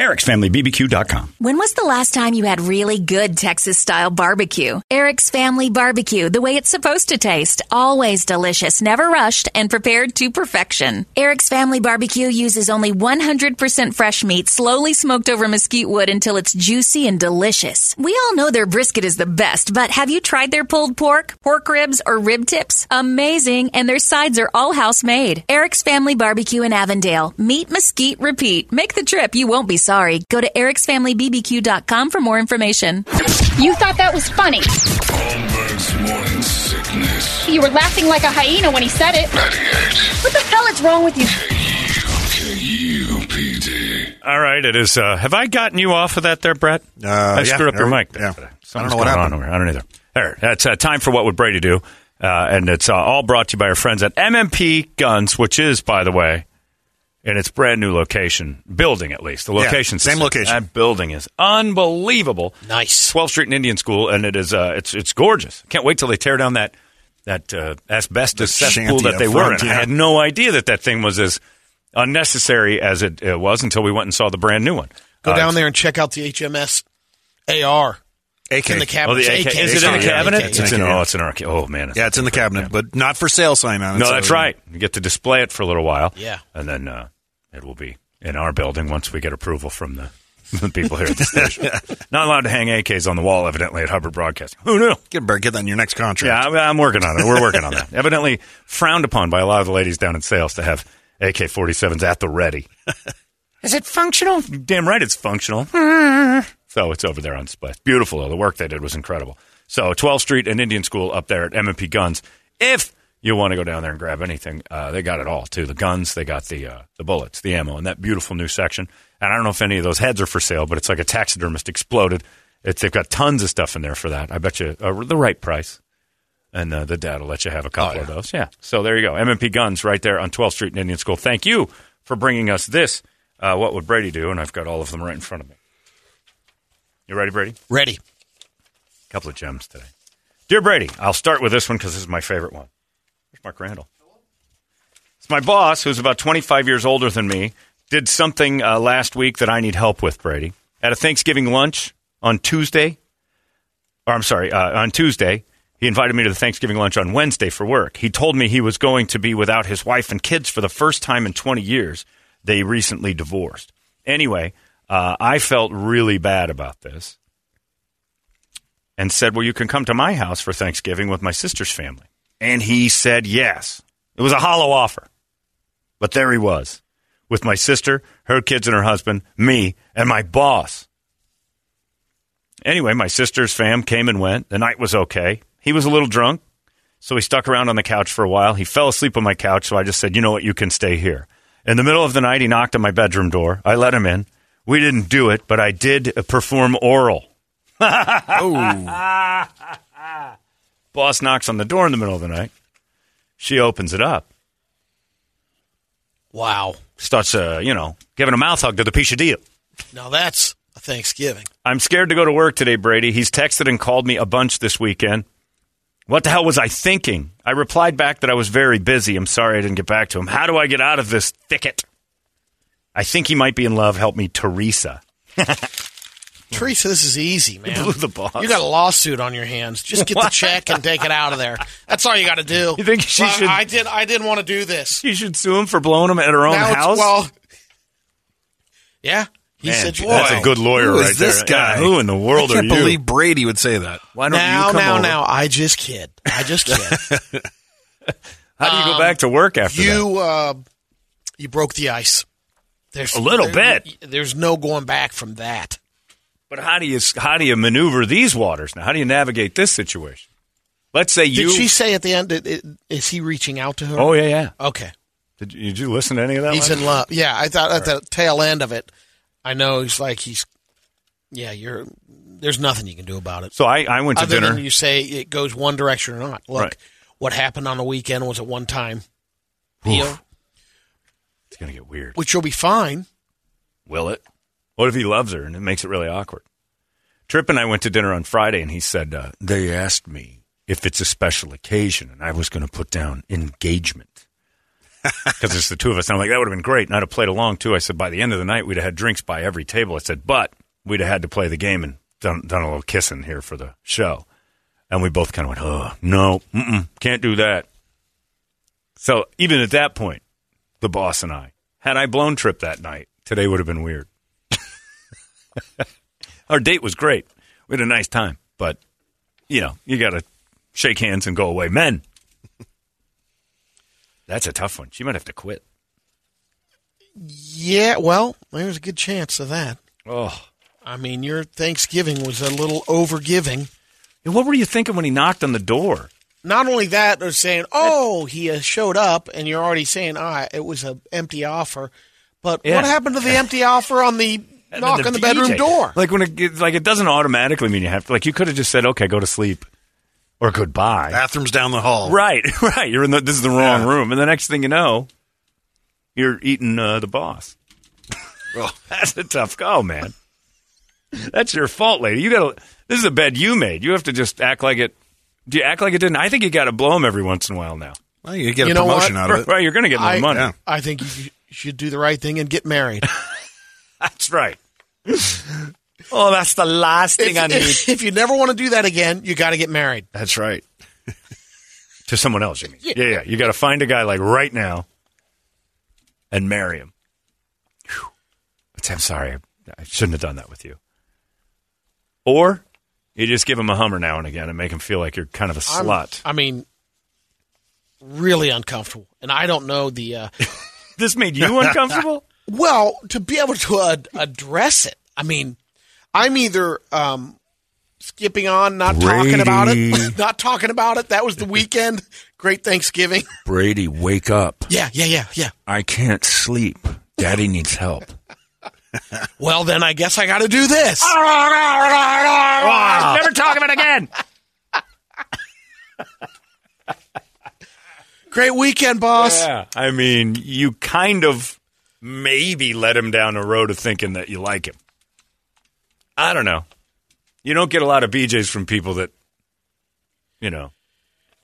ericsfamilybbq.com. When was the last time you had really good Texas style barbecue? Eric's Family Barbecue, the way it's supposed to taste. Always delicious, never rushed, and prepared to perfection. Eric's Family Barbecue uses only 100% fresh meat, slowly smoked over mesquite wood until it's juicy and delicious. We all know their brisket is the best, but have you tried their pulled pork, pork ribs, or rib tips? Amazing, and their sides are all house made. Eric's Family Barbecue in Avondale. Meat, mesquite, repeat. Make the trip. You won't be sorry. Go to ericsfamilybbq.com for more information. You thought that was funny. Sickness. You were laughing like a hyena when he said it. 98 What the hell is wrong with you? KUPD. All right, it is. Uh, have I gotten you off of that there, Brett? Uh, I yeah, screwed up your there- mic there yeah. today. I don't Something's know what going happened. on over here. I don't either. There, that's uh, time for what would Brady do, uh, and it's uh, all brought to you by our friends at MMP Guns, which is, by the way, in its brand new location, building at least. The Yeah, location, same location. That building is unbelievable. Nice. 12th Street and Indian School, and it is uh, it's it's gorgeous. Can't wait till they tear down that that uh, asbestos The cesspool that up they were in. front, I had no idea that that thing was as unnecessary as it uh, was until we went and saw the brand new one. Go Uh, down there and check out the HMS AR. AK. in the Oh, cabinet. the AK. Is it in the cabinet? AK, It's in, yeah. oh, it's in our. Oh man, Yeah, it's in the cabinet, but not for sale sign on it. No, so- that's right. You get to display it for a little while. Yeah. and then uh, it will be in our building once we get approval from the, the people here at the station. Not allowed to hang AKs on the wall, evidently, at Hubbard Broadcasting. Who knew? Get, better get that in your next contract. I'm, I'm working on it. We're working on that. Evidently frowned upon by a lot of the ladies down in sales to have AK 47s at the ready. Is it functional? Damn right it's functional. So it's over there on display. It's beautiful, though. The work they did was incredible. So 12th Street and Indian School up there at M&P Guns. If you want to go down there and grab anything, uh, they got it all, too. The guns, they got the, uh, the bullets, the ammo, and that beautiful new section. And I don't know if any of those heads are for sale, but it's like a taxidermist exploded. It's, they've got tons of stuff in there for that. I bet you uh, the right price and uh, the dad will let you have a couple of those. Yeah. So there you go. MMP Guns right there on 12th Street and Indian School. Thank you for bringing us this. Uh, what would Brady do? And I've got all of them right in front of me. You ready, Brady? Ready. A couple of gems today. Dear Brady, I'll start with this one because this is my favorite one. Where's Mark Randall? It's my boss, who's about 25 years older than me, did something uh, last week that I need help with, Brady. At a Thanksgiving lunch on Tuesday, or I'm sorry, uh, on Tuesday, he invited me to the Thanksgiving lunch on Wednesday for work. He told me he was going to be without his wife and kids for the first time in 20 years. They recently divorced. Anyway, uh, I felt really bad about this and said, Well, you can come to my house for Thanksgiving with my sister's family. And he said yes. It was a hollow offer. But there he was with my sister, her kids, and her husband, me, and my boss. Anyway, my sister's fam came and went. The night was okay. He was a little drunk, so he stuck around on the couch for a while. He fell asleep on my couch, so I just said, You know what? You can stay here. In the middle of the night, he knocked on my bedroom door. I let him in. We didn't do it, but I did uh, perform oral. oh. Boss knocks on the door in the middle of the night. She opens it up. Wow. Starts, uh, you know, giving a mouth hug to the piece of deal. Now that's a Thanksgiving. I'm scared to go to work today, Brady. He's texted and called me a bunch this weekend. What the hell was I thinking? I replied back that I was very busy. I'm sorry I didn't get back to him. How do I get out of this thicket? I think he might be in love. Help me, Teresa. Teresa, this is easy, man. blew the boss. You got a lawsuit on your hands. Just get the check and take it out of there. That's all you got to do. You think she Well, should- I did. I didn't want to do this. You should sue him for blowing him at her own Now house. well, yeah. He Man, said, that's a good lawyer Who is right this there. guy? Yeah, who in the world I can't are you? believe Brady would say that. Why don't now, you come now, over? now. I just kid. I just kid. How do you go back to work after that? you uh, you broke the ice. There's A little there- bit. There's no going back from that. But how do you how do you maneuver these waters now? How do you navigate this situation? Let's say you. Did she say at the end? it- Is he reaching out to her? oh yeah, yeah. okay. Did you, did you listen to any of that? He's last in love. Yeah, I thought at the tail end of it, I know he's like he's. Yeah, you're. There's nothing you can do about it. So I, I went to other dinner. you say it goes one direction or not. Look, Right. what happened on the weekend was a one time deal, It's gonna get weird. which you'll be fine. Will it? What if he loves her and it makes it really awkward? Tripp and I went to dinner on Friday, and he said uh, they asked me if it's a special occasion, and I was going to put down engagement because it's the two of us. And I'm like, that would have been great, and I'd have played along too. I said by the end of the night, we'd have had drinks by every table. I said, but we'd have had to play the game and done, done a little kissing here for the show. And we both kind of went, oh, no, can't do that. So even at that point, the boss and I, had I blown Tripp that night, today would have been weird. Our date was great. We had a nice time, but you know, you got to shake hands and go away. Men, that's a tough one. She might have to quit. Yeah, well, there's a good chance of that. Oh, I mean, your Thanksgiving was a little overgiving. what were you thinking when he knocked on the door? Not only that, they're saying, "Oh, he uh, showed up," and you're already saying, "Ah, it was an empty offer." But Yeah. what happened to the empty offer on the knock then on the bedroom DJ. door? Like when it like it doesn't automatically mean you have to. Like you could have just said, "Okay, go to sleep," or "Goodbye." Bathroom's down the hall. Right, right. You're in the this is the wrong Yeah. room, and the next thing you know, you're eating uh, the boss. Well, That's a tough call, man. That's your fault, lady. You got to. This is a bed you made. You have to just act like it. Do you act like it didn't? I think you got to blow him every once in a while now. well, you get You a know promotion what? out of it. Right, you're going to get more I, money. Yeah. I think you should do the right thing and get married. That's right. oh, that's the last thing I if, need. if, if you never want to do that again, you got to get married. That's right. to someone else, you mean? Yeah, yeah. You got to find a guy like right now and marry him. Whew. I'm sorry. I shouldn't have done that with you. Or you just give him a Hummer now and again and make him feel like you're kind of a I'm- slut. I mean, really uncomfortable. And I don't know the. Uh, this made you uncomfortable? well, to be able to uh, address it, I mean, I'm either um, skipping on, not talking about it, not talking about it. That was the weekend. Great Thanksgiving. Brady, wake up. Yeah, yeah, yeah, yeah. I can't sleep. Daddy needs help. Well, then I guess I got to do this. Never talk of it again. Great weekend, boss. Yeah. I mean, you kind of maybe led him down a road of thinking that you like him. I don't know. You don't get a lot of BJs from people that, you know,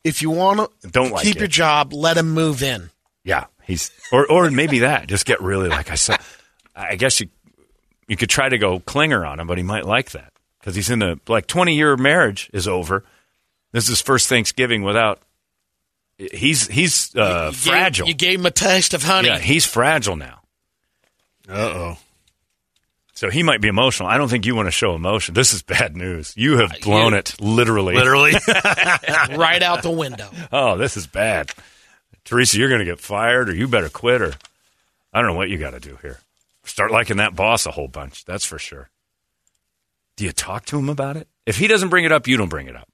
If you want to Don't like keep it. your job, let him move in. yeah, he's or or maybe that just get really like I said. I guess you you could try to go clinger on him, but he might like that because he's in a like twenty year marriage is over. This is his first Thanksgiving without. He's he's uh, You gave- fragile. you gave him a taste of honey. yeah, he's fragile now. Uh oh. So he might be emotional. I don't think you want to show emotion. This is bad news. You have blown you- it, literally. Literally. right out the window. Oh, this is bad. Teresa, you're going to get fired, or you better quit, or I don't know what you got to do here. Start liking that boss a whole bunch. That's for sure. Do you talk to him about it? If he doesn't bring it up, you don't bring it up.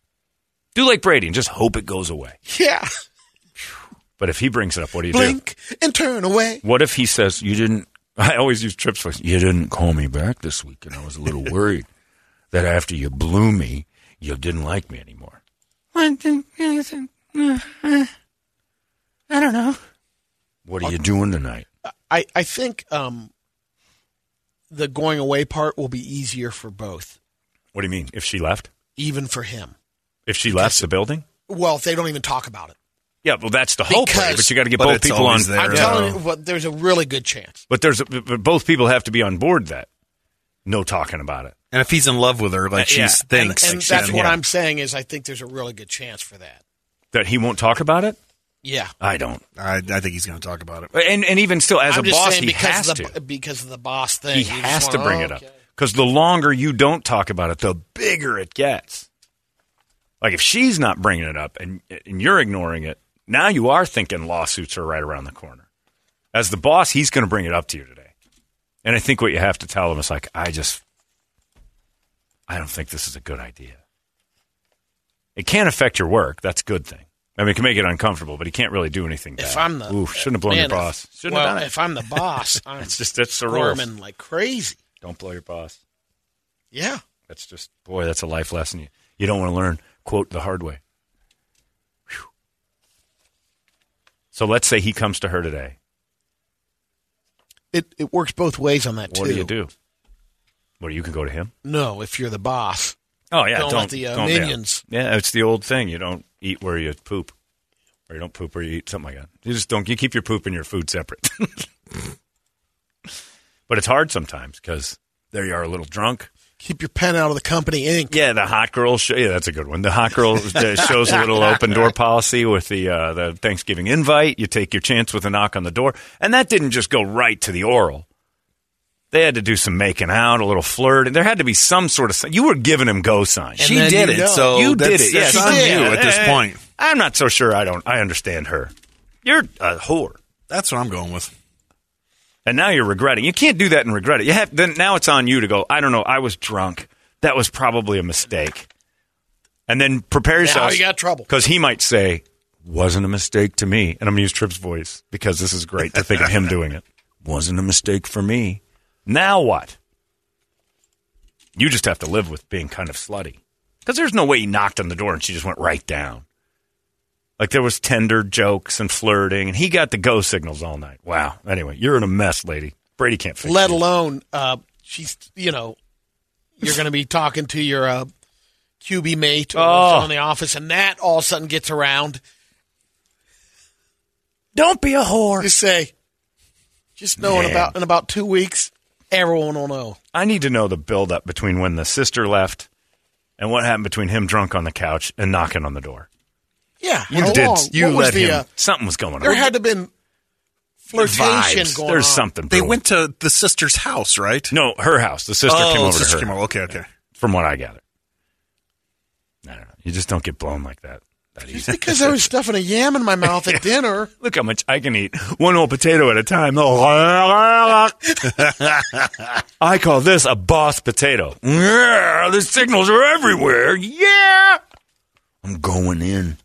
Do like Brady and just hope it goes away. Yeah. But if he brings it up, what do you Blink and turn away. What if he says you didn't? I always use Tripp's voice. You didn't call me back this week, and I was a little worried that after you blew me, you didn't like me anymore. I don't know. What are you doing tonight? I, I think um, the going away part will be easier for both, What do you mean? If she left? even for him. If she left the building? Well, if they don't even talk about it. Yeah, well, that's the hope, right? Because- but you got to get both people on. always there. I'm Yeah. telling you, what, there's a really good chance. But there's a, but both people have to be on board that. No talking about it. And if he's in love with her, like she Yeah. thinks, and, and like, that's then- what yeah. I'm saying is I think there's a really good chance for that. That he won't talk about it. Yeah. I don't. I, I think he's going to talk about it. And and even still, as I'm a boss, he because has the, to. because of the boss thing. He You has to wanna- bring oh, it up okay. because the longer you don't talk about it, the bigger it gets. Like if she's not bringing it up and and you're ignoring it, now you are thinking lawsuits are right around the corner. As the boss, he's going to bring it up to you today, and I think what you have to tell him is like, I just, I don't think this is a good idea. It can't affect your work. That's a good thing. I mean, it can make it uncomfortable, but he can't really do anything bad. If I'm the Ooh, shouldn't have blown man, your boss. If, Shouldn't well, have done it. if I'm the boss, I'm It's just that's the rules. like crazy. Don't blow your boss. Yeah. That's just boy, that's a life lesson you, you don't want to learn. Quote the hard way. Whew. So let's say he comes to her today. It it works both ways on that What too. What do you do? What you can go to him? No, if you're the boss. Oh yeah, Don't don't, let the, uh, don't- yeah. minions- Yeah. it's the old thing. You don't eat where you poop, or you don't poop where you eat. Something like that. You just don't. You keep your poop and your food separate. but it's hard sometimes because there you are, a little drunk. Keep your pen out of the company ink. Yeah, the hot girl show. Yeah, that's a good one. The hot girl shows a little open door policy with the uh, the Thanksgiving invite. You take your chance with a knock on the door, and that didn't just go right to the oral. They had to do some making out, a little flirt, and there had to be some sort of. You were giving him go signs. And she did you it, know. so you did it. That's yes, on did. you at this point. I'm not so sure. I don't. I understand her. You're a whore, That's what I'm going with. and now you're regretting. You can't do that and regret it. You have. Then now it's on you to go. I don't know. I was drunk. That was probably a mistake. And then prepare yourself. you got trouble. Because he might say, wasn't a mistake to me. And I'm going to use Tripp's voice because this is great to think of him doing it. Wasn't a mistake for me. Now what? You just have to live with being kind of slutty. Because there's no way he knocked on the door and she just went right down. Like there was tender jokes and flirting, and he got the go signals all night. Wow. Anyway, you're in a mess, lady. Brady can't fix Let you. alone uh, she's you know you're going to be talking to your uh, QB mate or Oh. in the office, and that all of a sudden gets around. Don't be a whore. Just say, just know in about in about two weeks, everyone will know. I need to know the buildup between when the sister left and what happened between him drunk on the couch and knocking on the door. Yeah, You how did. long? You What was let the, him. uh, something was going on. there had to have been flirtation Vibes. going There's on. something. They went to the sister's house, right? No, her house. The sister oh, came over sister to her. came over. Okay, okay. From what I gather. I don't know. You just don't get blown like that. That Just because I was stuffing a yam in my mouth at dinner. Look how much I can eat. One whole potato at a time. Oh, I call this a boss potato. Yeah, the signals are everywhere. Yeah. I'm going in.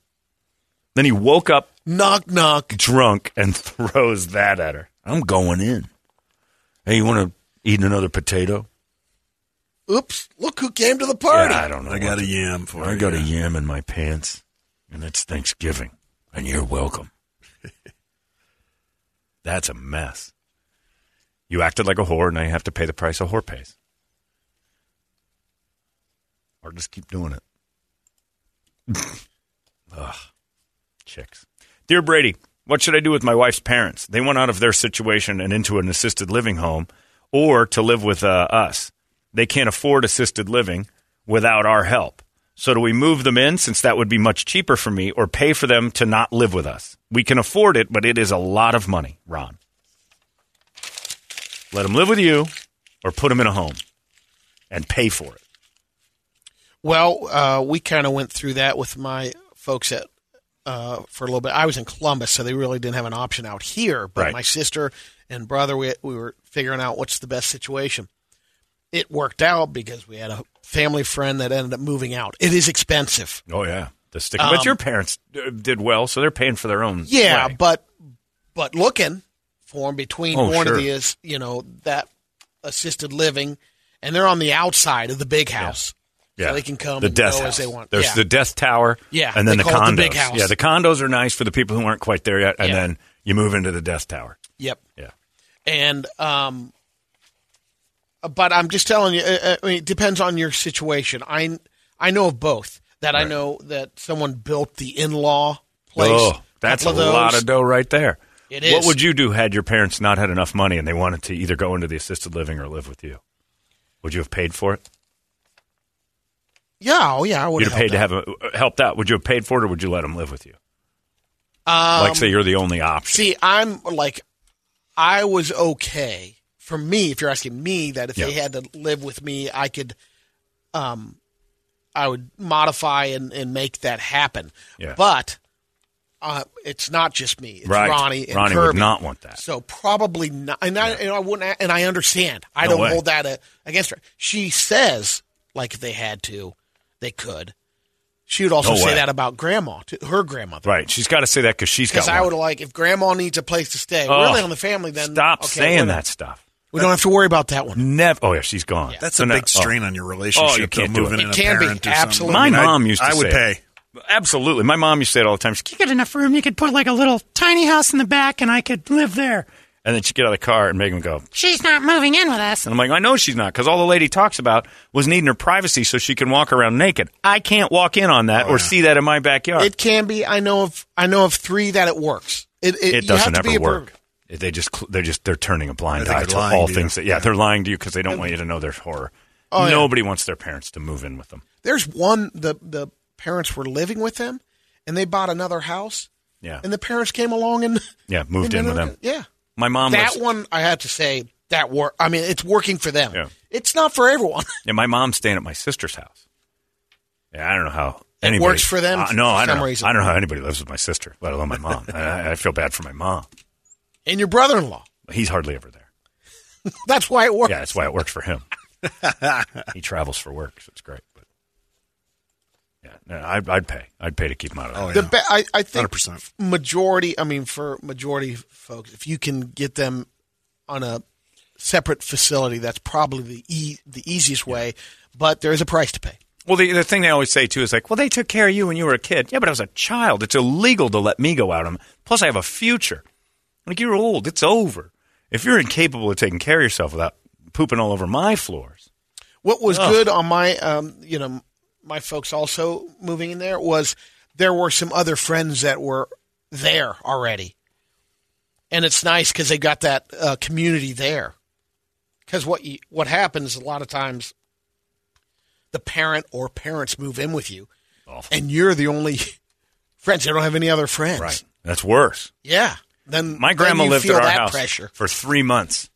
Then he woke up Knock knock. drunk and throws that at her. I'm going in. Hey, you want to eat another potato? Oops! Look who came to the party. Yeah, I don't know. I got a yam for I you. got a yam in my pants, and it's Thanksgiving, and you're welcome. That's a mess. You acted like a whore, now you have to pay the price a whore pays. Or just keep doing it. Ugh. Chicks. Dear Brady, what should I do with my wife's parents? They went out of their situation and into an assisted living home or to live with uh, us. They can't afford assisted living without our help. So do we move them in since that would be much cheaper for me or pay for them to not live with us? We can afford it, but it is a lot of money, Ron. Let them live with you or put them in a home and pay for it. Well, uh, we kind of went through that with my folks at uh, for a little bit. I was in Columbus, so they really didn't have an option out here. But Right. my sister and brother, we we were figuring out what's the best situation. It worked out because we had a family friend that ended up moving out. It is expensive, Oh, yeah. The stick. but Um, your parents uh, did well, so they're paying for their own. yeah, way. but but looking for them between Oh, one sure. of the is you know that assisted living, and they're on the outside of the big house. Yeah. So they can come the and death go house. as they want. There's Yeah. the death tower. Yeah, and then the condos. the big house. Yeah, the condos are nice for the people who aren't quite there yet, and Yeah. then you move into the death tower. Yep. Yeah. and um, but I'm just telling you, uh, uh, I mean, it depends on your situation. I I know of both. That I know that someone built the in-law place Oh. That's a lot of dough right there. It What is. would you do had your parents not had enough money and they wanted to either go into the assisted living or live with you? Would you have paid for it? Yeah, oh yeah, I would You'd have paid to have a, helped out. Would you have paid for it or would you let them live with you? Um, like, say you're the only option. See, I'm like, I was okay for me. If you're asking me, that if they had to live with me, I could, um, I would modify and, and make that happen. Yeah. But uh, it's not just me. It's Right. Ronnie and Ronnie would not want that. So probably not. And I, and I wouldn't. And I understand. I No don't way. hold that uh, against her. She says like if they had to, they could. She would also No say that about grandma, to her grandmother. Right. She's got to say that because she's got Because I would like if grandma needs a place to stay, Oh, really on the family. Then Stop okay, saying that stuff. We don't have to worry about that one. Never. Oh yeah, she's gone. That's So a now- big oh. strain on your relationship. Oh, you can't do moving it. in It can be, absolutely. My I mean, I- mom used to I would say pay. it. Absolutely. My mom used to say it all the time. She's, you get enough room, you could put like a little tiny house in the back, and I could live there. and then she'd get out of the car and make him go. She's not moving in with us. And I'm like, I know she's not, because all the lady talks about was needing her privacy so she can walk around naked. I can't walk in on that oh, or see that in my backyard. It can be. I know of. I know of three that it works. It, it, it you have doesn't to ever be approved. work. It- They just they're just they're turning a blind eye to all to things that yeah they're lying to you because they don't want you to know their horror. Oh, yeah. Nobody wants their parents to move in with them. There's one. The the parents were living with them, and they bought another house, Yeah, and the parents came along and yeah, moved in with them. Yeah, My mom that lives, one I had to say that work. I mean, it's working for them. Yeah. It's not for everyone. Yeah, my mom's staying at my sister's house. Yeah, I don't know how. It anybody- works for them Uh, for no, I don't. some Know. reason. I don't know how anybody lives with my sister, let alone my mom. I, I feel bad for my mom. And your brother-in-law. He's hardly ever there. That's why it works. Yeah, that's why it works for him. he travels for work, so it's great. But yeah, no, I'd, I'd pay. I'd pay to keep him out of there. Oh, The yeah. be- I, I think 100%. majority. I mean, for majority folks, if you can get them on a separate facility, that's probably the e- the easiest way. But there is a price to pay. Well, the, the thing they always say too is like, well, they took care of you when you were a kid. Yeah, but I was a child. It's illegal to let me go out on them. Plus, I have a future. Like you're old. It's over. If you're incapable of taking care of yourself without pooping all over my floors, What was Ugh. good on my, um, you know, my folks also moving in there was there were some other friends that were there already, and it's nice because they got that uh, community there. Because what you, what happens a lot of times, the parent or parents move in with you, Awful. and you're the only friends. They don't have any other friends. right? That's worse. Yeah. Then My grandma you lived feel at our house Pressure. for three months,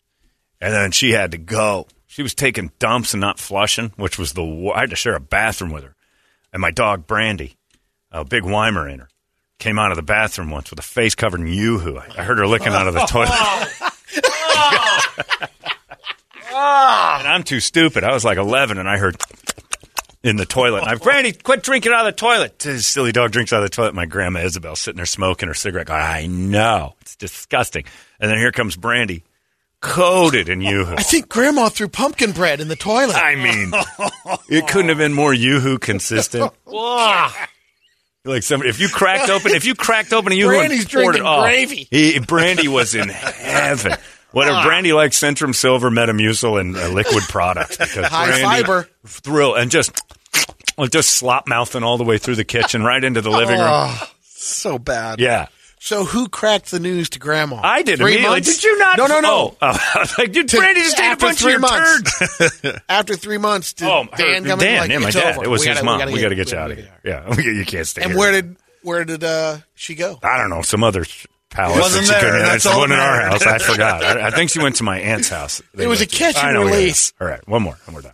and then she had to go. She was taking dumps and not flushing, which was the. wo- I had to share a bathroom with her, and my dog Brandy, a big Weimaraner, came out of the bathroom once with a face covered in yoo-hoo. I, I heard her licking out of the toilet. and I'm too stupid. I was like 11, and I heard in the toilet. And I, Brandy, quit drinking out of the toilet. This silly dog drinks out of the toilet. My grandma Isabel sitting there smoking her cigarette. Going, I know it's disgusting. And then here comes Brandy, coated in yoo-hoo. I think Grandma threw pumpkin bread in the toilet. I mean, it couldn't have been more yoo-hoo consistent. Like somebody, if you cracked open, if you cracked open a yoo-hoo, Brandy's and poured it drinking off, gravy. He, Brandy was in heaven. Whatever Brandy likes, Centrum Silver, Metamucil, and uh, liquid products because High Brandy, fiber. thrill, and just just slop mouthing all the way through the kitchen, right into the living room. Oh. So bad. Yeah, So who cracked the news to Grandma? I did Three immediately. months? Did you not? No, no, no. Oh, was like, To- Brandy just ate a bunch of three your months. After three months, did Oh, Dan her- come Dan, in like, yeah, my dad. over. It was We his gotta- mom. We got to get- get you out of here. Yeah, you can't stay And here. where did where did uh, she go? I don't know, some other palace. Wasn't that she there, that's it wasn't in our house. I forgot. I, I think she went to my aunt's house. They It was a catch and know, yeah, yeah. release. All right, one more, and we're done.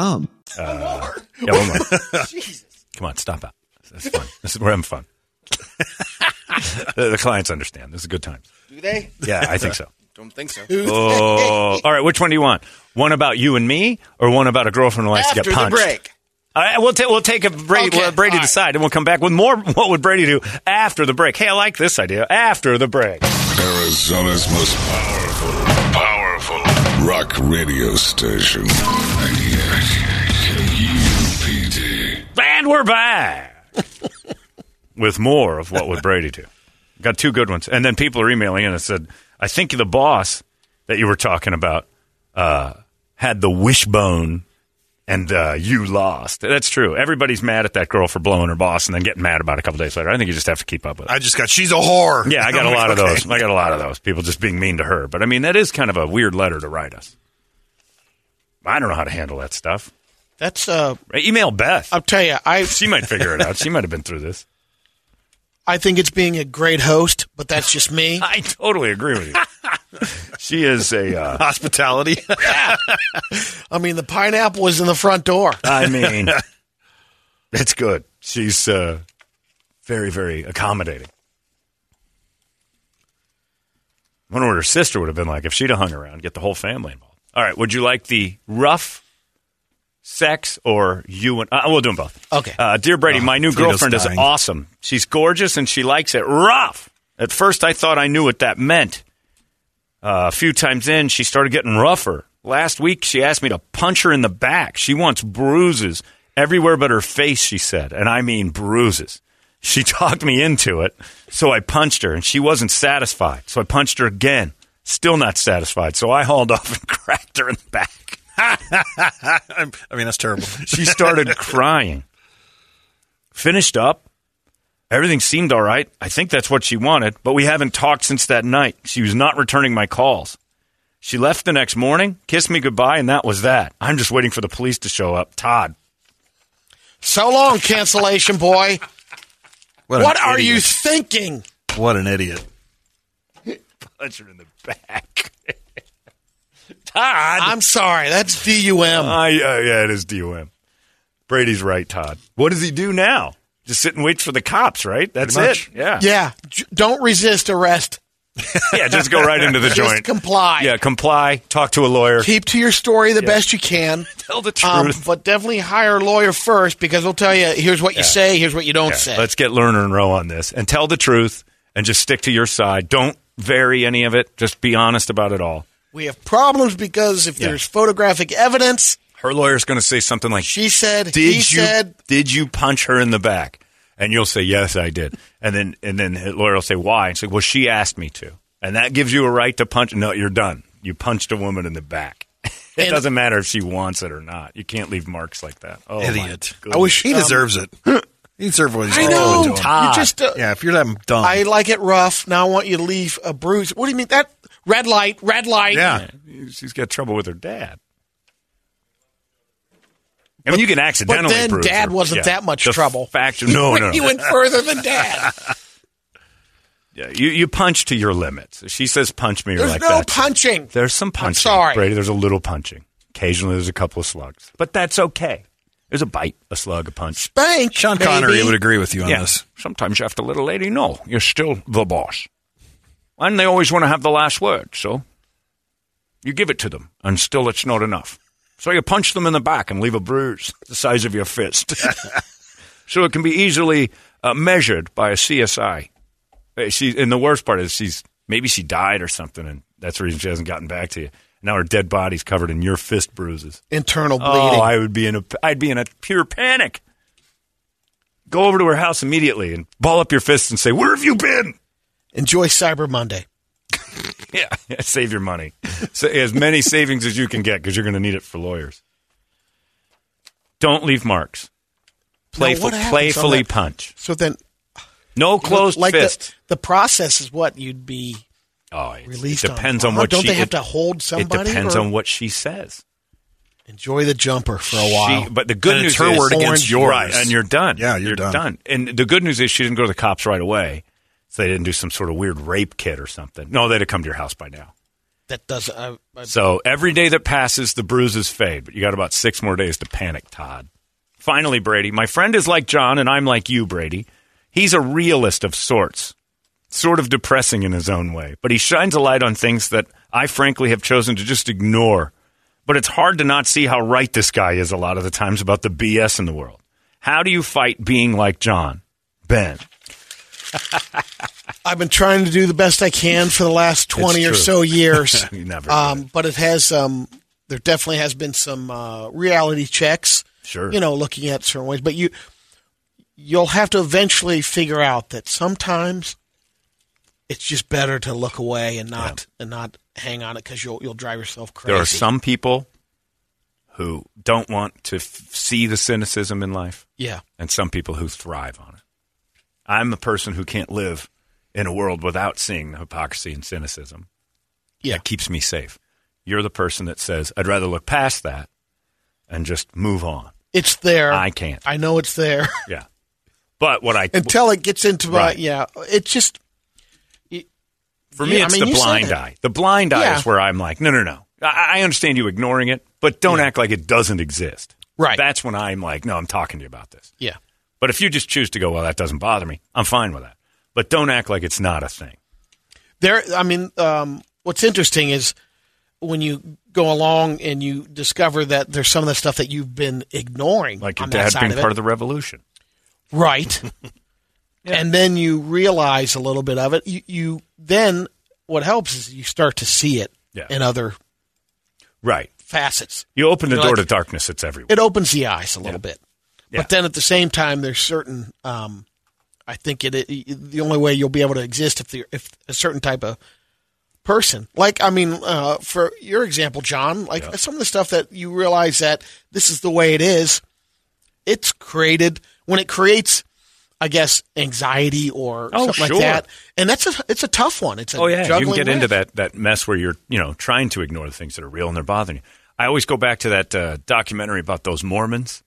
Uh, yeah, one more. Come on, stop it. That's fun. This is, we're having fun. the, the clients understand. This is a good times. Do they? Yeah, I think so. Don't think so. Oh, all right. Which one do you want? One about you and me, or one about a girlfriend who likes After to get the punched? break. All right, we'll, ta- we'll take a Brady, Okay, let Brady all right. decide, and we'll come back with more. What would Brady do after the break? Hey, I like this idea. After the break. Arizona's most powerful, powerful rock radio station. We're back with more of what would Brady do. Got two good ones, and then people are emailing in and said, "I think the boss that you were talking about uh, had the wishbone." And uh, you lost. That's true. Everybody's mad at that girl for blowing her boss and then getting mad about it a couple days later. I think you just have to keep up with it. I just got, she's a whore. Yeah, I got a lot of those. I got a lot of those. People just being mean to her. But I mean, that is kind of a weird letter to write us. I don't know how to handle that stuff. That's uh. Email Beth. I'll tell you, I She might figure it out. She might have been through this. I think it's being a great host, but that's just me. I totally agree with you. she is a. Uh, Hospitality. I mean, the pineapple is in the front door. I mean, it's good. She's uh, very, very accommodating. I wonder what her sister would have been like if she'd have hung around, get the whole family involved. All right, would you like the rough sex or you and uh, we'll do them both. Okay. Uh, dear Brady, my new girlfriend is awesome. She's gorgeous and she likes it rough. At first, I thought I knew what that meant. Uh, a few times in, she started getting rougher. Last week, she asked me to punch her in the back. She wants bruises everywhere but her face, she said. And I mean bruises. She talked me into it, so I punched her, and she wasn't satisfied. So I punched her again. Still not satisfied. So I hauled off and cracked her in the back. I mean, that's terrible. She started crying. Finished up. Everything seemed all right. I think that's what she wanted, but we haven't talked since that night. She was not returning my calls. She left the next morning, kissed me goodbye, and that was that. I'm just waiting for the police to show up. Todd. So long, cancellation boy. What, What an are you thinking? What an idiot. Punch her in the back. Todd. I'm sorry. That's D-U-M. I, uh, yeah, it is DUM. Brady's right, Todd. What does he do now? Just sit and wait for the cops, right? That's it. Yeah. yeah. J- Don't resist arrest. Yeah, just go right into the Just joint. comply. Yeah, comply. Talk to a lawyer. Keep to your story the best you can. Tell the Um, truth. but definitely hire a lawyer first because they'll tell you here's what you say, here's what you don't Yeah, say. Let's get Lerner and Rowe on this and tell the truth and just stick to your side. Don't vary any of it. Just be honest about it all. We have problems because if Yeah. there's photographic evidence, Her lawyer's going to say something like, she said, "Did he you said, did you punch her in the back?" And you'll say, "Yes, I did." And then and then the lawyer will say, "Why?" And say, "Well, she asked me to." And that gives you a right to punch. No, you're done. You punched a woman in the back. It And- doesn't matter if she wants it or not. You can't leave marks like that. Oh, Idiot. goodness. I wish He um, deserves it. He deserves what he's I know. to him. You just, uh, Yeah, if you're that dumb. I like it rough. Now I want you to leave a bruise. What do you mean? That red light, red light. yeah. she's got trouble with her dad. I mean, you can accidentally. Prove But then bruise Dad her. wasn't Yeah. that much The trouble. Fact, no, no, he no. went further than Dad. Yeah, you you punch to your limits. She says punch me, you're There's like no that. punching. There's some punching. sorry. Brady. There's a little punching. Occasionally, there's a couple of slugs, but that's okay. There's a bite, a slug, a punch. Spank. Sean maybe. Connery would agree with you on yeah. this. Sometimes you have to let a lady know you're still the boss, and they always want to have the last word. So you give it to them, and still it's not enough. So you punch them in the back and leave a bruise the size of your fist, so it can be easily uh, measured by a CSI. Uh, She and the worst part is she's maybe she died or something, and that's the reason she hasn't gotten back to you. Now her dead body's covered in your fist bruises. Internal bleeding. Oh, I would be in a I'd be in a pure panic. Go over to her house immediately and ball up your fists and say, "Where have you been?" Enjoy Cyber Monday. Yeah, save your money. So, as many savings as you can get because you're going to need it for lawyers. Don't leave marks. Playful, what playfully punch. So then, No closed like fist. The, the process is what you'd be oh, it's- released. it depends on, on, what Don't she. they have it- to hold somebody? It depends or on what she says. enjoy the jumper for a while. She, but the good And news it's her is word against yours. right? And you're done. Yeah, you're done. And the good news is she didn't go to the cops right away, so they didn't do some sort of weird rape kit or something. No, they'd have come to your house by now. that does. I, I, So every day that passes, the bruises fade, but you got about six more days to panic, Todd. Finally, Brady, my friend is like John, and I'm like you, Brady. He's a realist of sorts, sort of depressing in his own way, but he shines a light on things that I frankly have chosen to just ignore But it's hard to not see how right this guy is a lot of the times about the BS in the world. How do you fight being like John? Ben. I've been trying to do the best I can for the last twenty or so years. You never um, but it has um, there definitely has been some uh, reality checks. Sure. you know, looking at certain ways, but you you'll have to eventually figure out that sometimes it's just better to look away and not and not hang on it because you'll you'll drive yourself crazy. There are some people who don't want to f- see the cynicism in life, yeah. and some people who thrive on it. I'm a person who can't live in a world without seeing the hypocrisy and cynicism. Yeah. That keeps me safe. You're the person that says, I'd rather look past that and just move on. It's there. I can't. I know it's there Yeah. But what I until it gets into my Right. yeah. It's just For me, Yeah, I it's mean, the blind eye. The blind eye Yeah. is where I'm like, no, no, no. I, I understand you ignoring it, but don't act like it doesn't exist. Right. That's when I'm like, no, I'm talking to you about this. yeah. But if you just choose to go, well, that doesn't bother me, I'm fine with that. But don't act like it's not a thing. There, I mean, um, what's interesting is when you go along and you discover that there's some of the stuff that you've been ignoring, Like your on that dad side being of it. part of the revolution. right? And then you realize a little bit of it. You, you then what helps is you start to see it Yeah. in other Right. facets. You open the You're door like- to darkness, it's everywhere. It opens the eyes a little bit, Yeah. but then at the same time, there's certain. Um, I think it, it the only way you'll be able to exist if the if a certain type of person, like I mean, uh, for your example, John, like some of the stuff that you realize that this is the way it is. It's created when it creates, I guess, anxiety or Oh, something sure. like that, and that's a it's a tough one. It's a Oh yeah, you can get into that that mess where you're you know trying to ignore the things that are real and they're bothering you. I always go back to that uh, documentary about those Mormons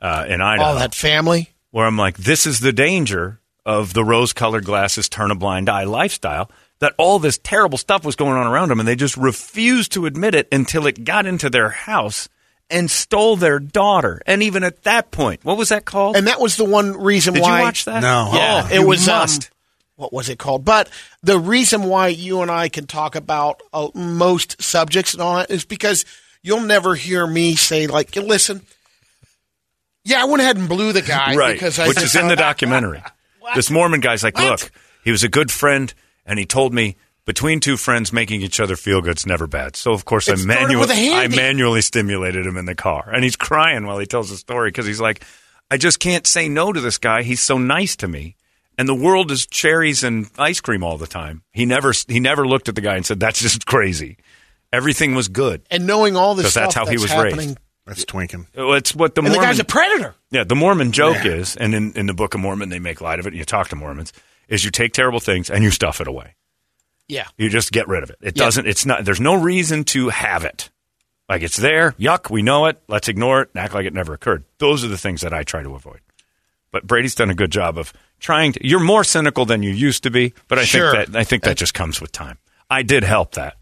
uh, in Idaho, all that family. Where I'm like, this is the danger of the rose-colored glasses, turn a blind eye lifestyle. That all this terrible stuff was going on around them, and they just refused to admit it until it got into their house and stole their daughter. And even at that point, what was that called? And that was the one reason Did why you watch that? No. Yeah, Oh, it you was. Um, must. what was it called? But the reason why you and I can talk about uh, most subjects and all that is because you'll never hear me say like, "Listen, yeah, I went ahead and blew the guy right, because I which is in the documentary. this Mormon guy's like, What? look, he was a good friend, and he told me between two friends, making each other feel good's never bad. So of course, It I started manually, with a I handy. manually stimulated him in the car, and he's crying while he tells the story because he's like, I just can't say no to this guy. He's so nice to me. And the world is cherries and ice cream all the time. He never he never looked at the guy and said, "That's just crazy." Everything was good. and knowing all this 'Cause that's stuff how he was happening, raised. That's twinking. It's what the And the Mormon guy's a predator. yeah, the Mormon joke is, and in, in the Book of Mormon they make light of it, and you talk to Mormons, is you take terrible things and you stuff it away. Yeah, You just get rid of it. It Yeah. doesn't, it's not, there's no reason to have it. Like it's there, yuck, we know it, let's ignore it and act like it never occurred. Those are the things that I try to avoid. But Brady's done a good job of trying to, you're more cynical than you used to be, but I Sure. think that, I think that just comes with time. I did help that.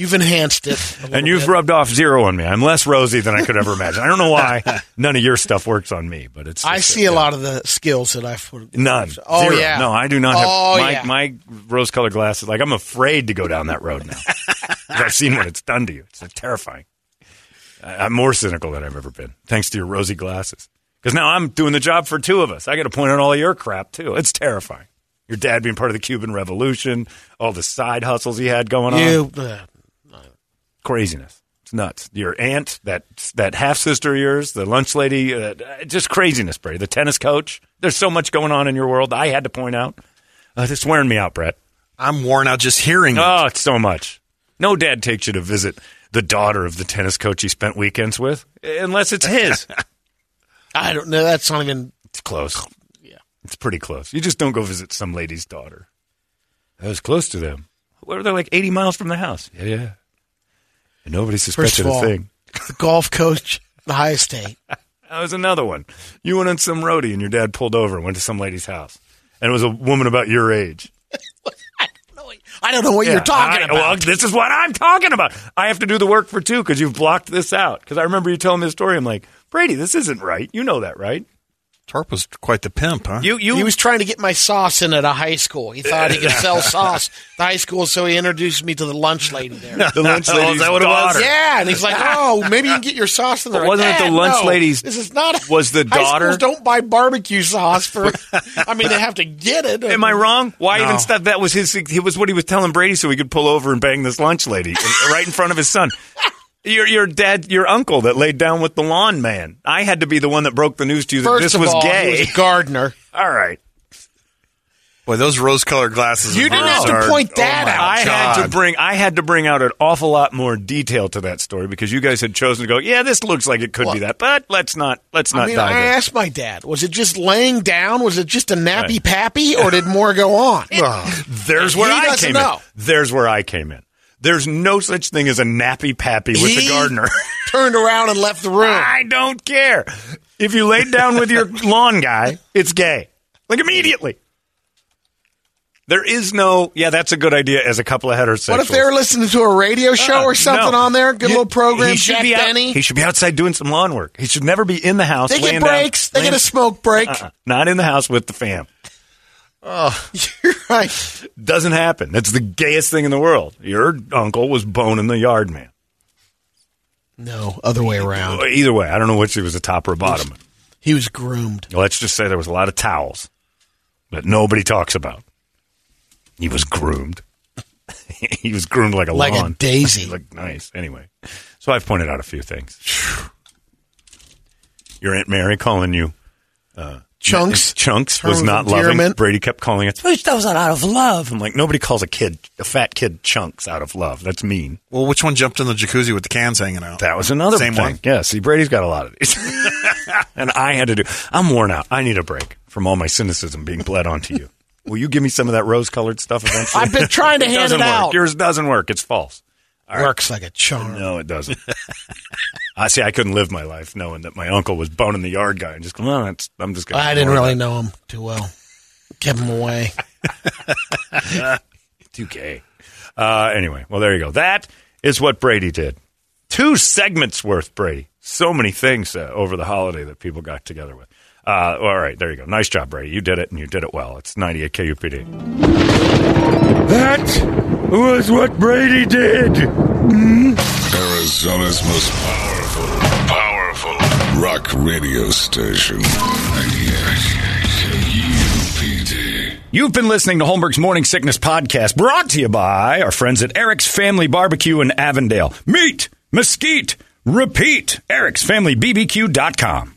You've enhanced it, And you've bit. rubbed off zero on me. I'm less rosy than I could ever imagine. I don't know why none of your stuff works on me, but it's. I see a lot of the skills that I've. None. Oh Zero. yeah. No, I do not have Oh, my yeah. my rose colored glasses. Like I'm afraid to go down that road now. I've seen what it's done to you. It's terrifying. I'm more cynical than I've ever been, thanks to your rosy glasses. Because now I'm doing the job for two of us. I got to point out all your crap too. It's terrifying. Your dad being part of the Cuban Revolution, all the side hustles he had going on, You, uh, craziness. It's nuts. Your aunt, that that half sister of yours, the lunch lady, uh, just craziness, Brady. The tennis coach. There's so much going on in your world. I had to point out. Uh, it's wearing me out, Brett. I'm worn out just hearing it. Oh, it's so much. No dad takes you to visit the daughter of the tennis coach he spent weekends with, unless it's his. I don't know. That's not even. it's close. Yeah, it's pretty close. You just don't go visit some lady's daughter. I was close to them. What are they like? Eighty miles from the house. Yeah, yeah. And nobody suspected all, a thing. the golf coach, the high state. That was another one. You went on some roadie and your dad pulled over and went to some lady's house. And it was a woman about your age. I don't know what Yeah, you're talking I- about. Well, this is what I'm talking about. I have to do the work for two because you've blocked this out. Because I remember you telling me the story. I'm like, Brady, this isn't right. You know that, right? Torp was quite the pimp, huh? You you He was trying to get my sauce in at a high school. He thought he could sell sauce at the high school, so he introduced me to the lunch lady there. the lunch Oh, lady's is that what it was? daughter. Yeah, and he's like, "Oh, maybe you can get your sauce in there." But wasn't it the lunch no, lady's- This is not. was the high daughter- schools don't buy barbecue sauce for. I mean, they have to get it. Am I wrong? Why No. even stop? That was his. It was what he was telling Brady, so he could pull over and bang this lunch lady right in front of his son. Your your dad, your uncle that laid down with the lawn man. I had to be the one that broke the news to you that First this of was all, gay. he was a gardener. All right, Boy, those rose-colored glasses. You didn't have to are- point oh that my out. I had to bring I had to bring out an awful lot more detail to that story because you guys had chosen to go. Yeah, this looks like it could be that, but let's not let's not I mean, dive I in. asked my dad, was it just laying down? Was it just a nappy Right. pappy, or did more go on? There's where He I doesn't came know. in. There's where I came in. There's no such thing as a nappy pappy with the gardener. turned around and left the room. I don't care. If you laid down with your lawn guy, it's gay. Like immediately. There is no, yeah, that's a good idea as a couple of heterosexuals. What if they were listening to a radio show Uh, or something no. on there? Good You- little program. He should Jack be out, Benny. He should be outside doing some lawn work. He should never be in the house. they get down- breaks. they laying- get a smoke break. Uh-uh. Not in the house with the fam. Oh, you're right. Doesn't happen. That's the gayest thing in the world. Your uncle was boning the yard man. No, other way around. Either way, I don't know which he was a top or a bottom. He was groomed. Let's just say there was a lot of towels that nobody talks about. He was groomed. he was groomed like a Like a daisy. He looked nice. Anyway, so I've pointed out a few things. Your Aunt Mary calling you uh, Chunks. chunks was Term of not loving. Brady kept calling it. That was out of love. I'm like, nobody calls a kid, a fat kid, chunks out of love. That's mean. Well, which one jumped in the jacuzzi with the cans hanging out? That was another Same thing. one. Yeah, see, Brady's got a lot of these. and I had to do. I'm worn out. I need a break from all my cynicism being bled onto you. Will you give me some of that rose-colored stuff eventually? I've been trying to hand doesn't it work. out. Yours doesn't work. It's false. Works like a charm. No, it doesn't. I see. I couldn't live my life knowing that my uncle was boning the yard guy and just going, well, I'm just going. I didn't really know him too well. Kept him away. Too gay. Uh, anyway, well, there you go. That is what Brady did. Two segments worth, Brady. So many things uh, over the holiday that people got together with. Uh, all right, there you go. Nice job, Brady. You did it, and you did it well. It's 98 KUPD. That was what Brady did. Arizona's most powerful, powerful rock radio station. 98 KUPD. You've been listening to Holmberg's Morning Sickness Podcast, brought to you by our friends at Eric's Family Barbecue in Avondale. Meat, mesquite, repeat. Eric'sFamilyBBQ.com.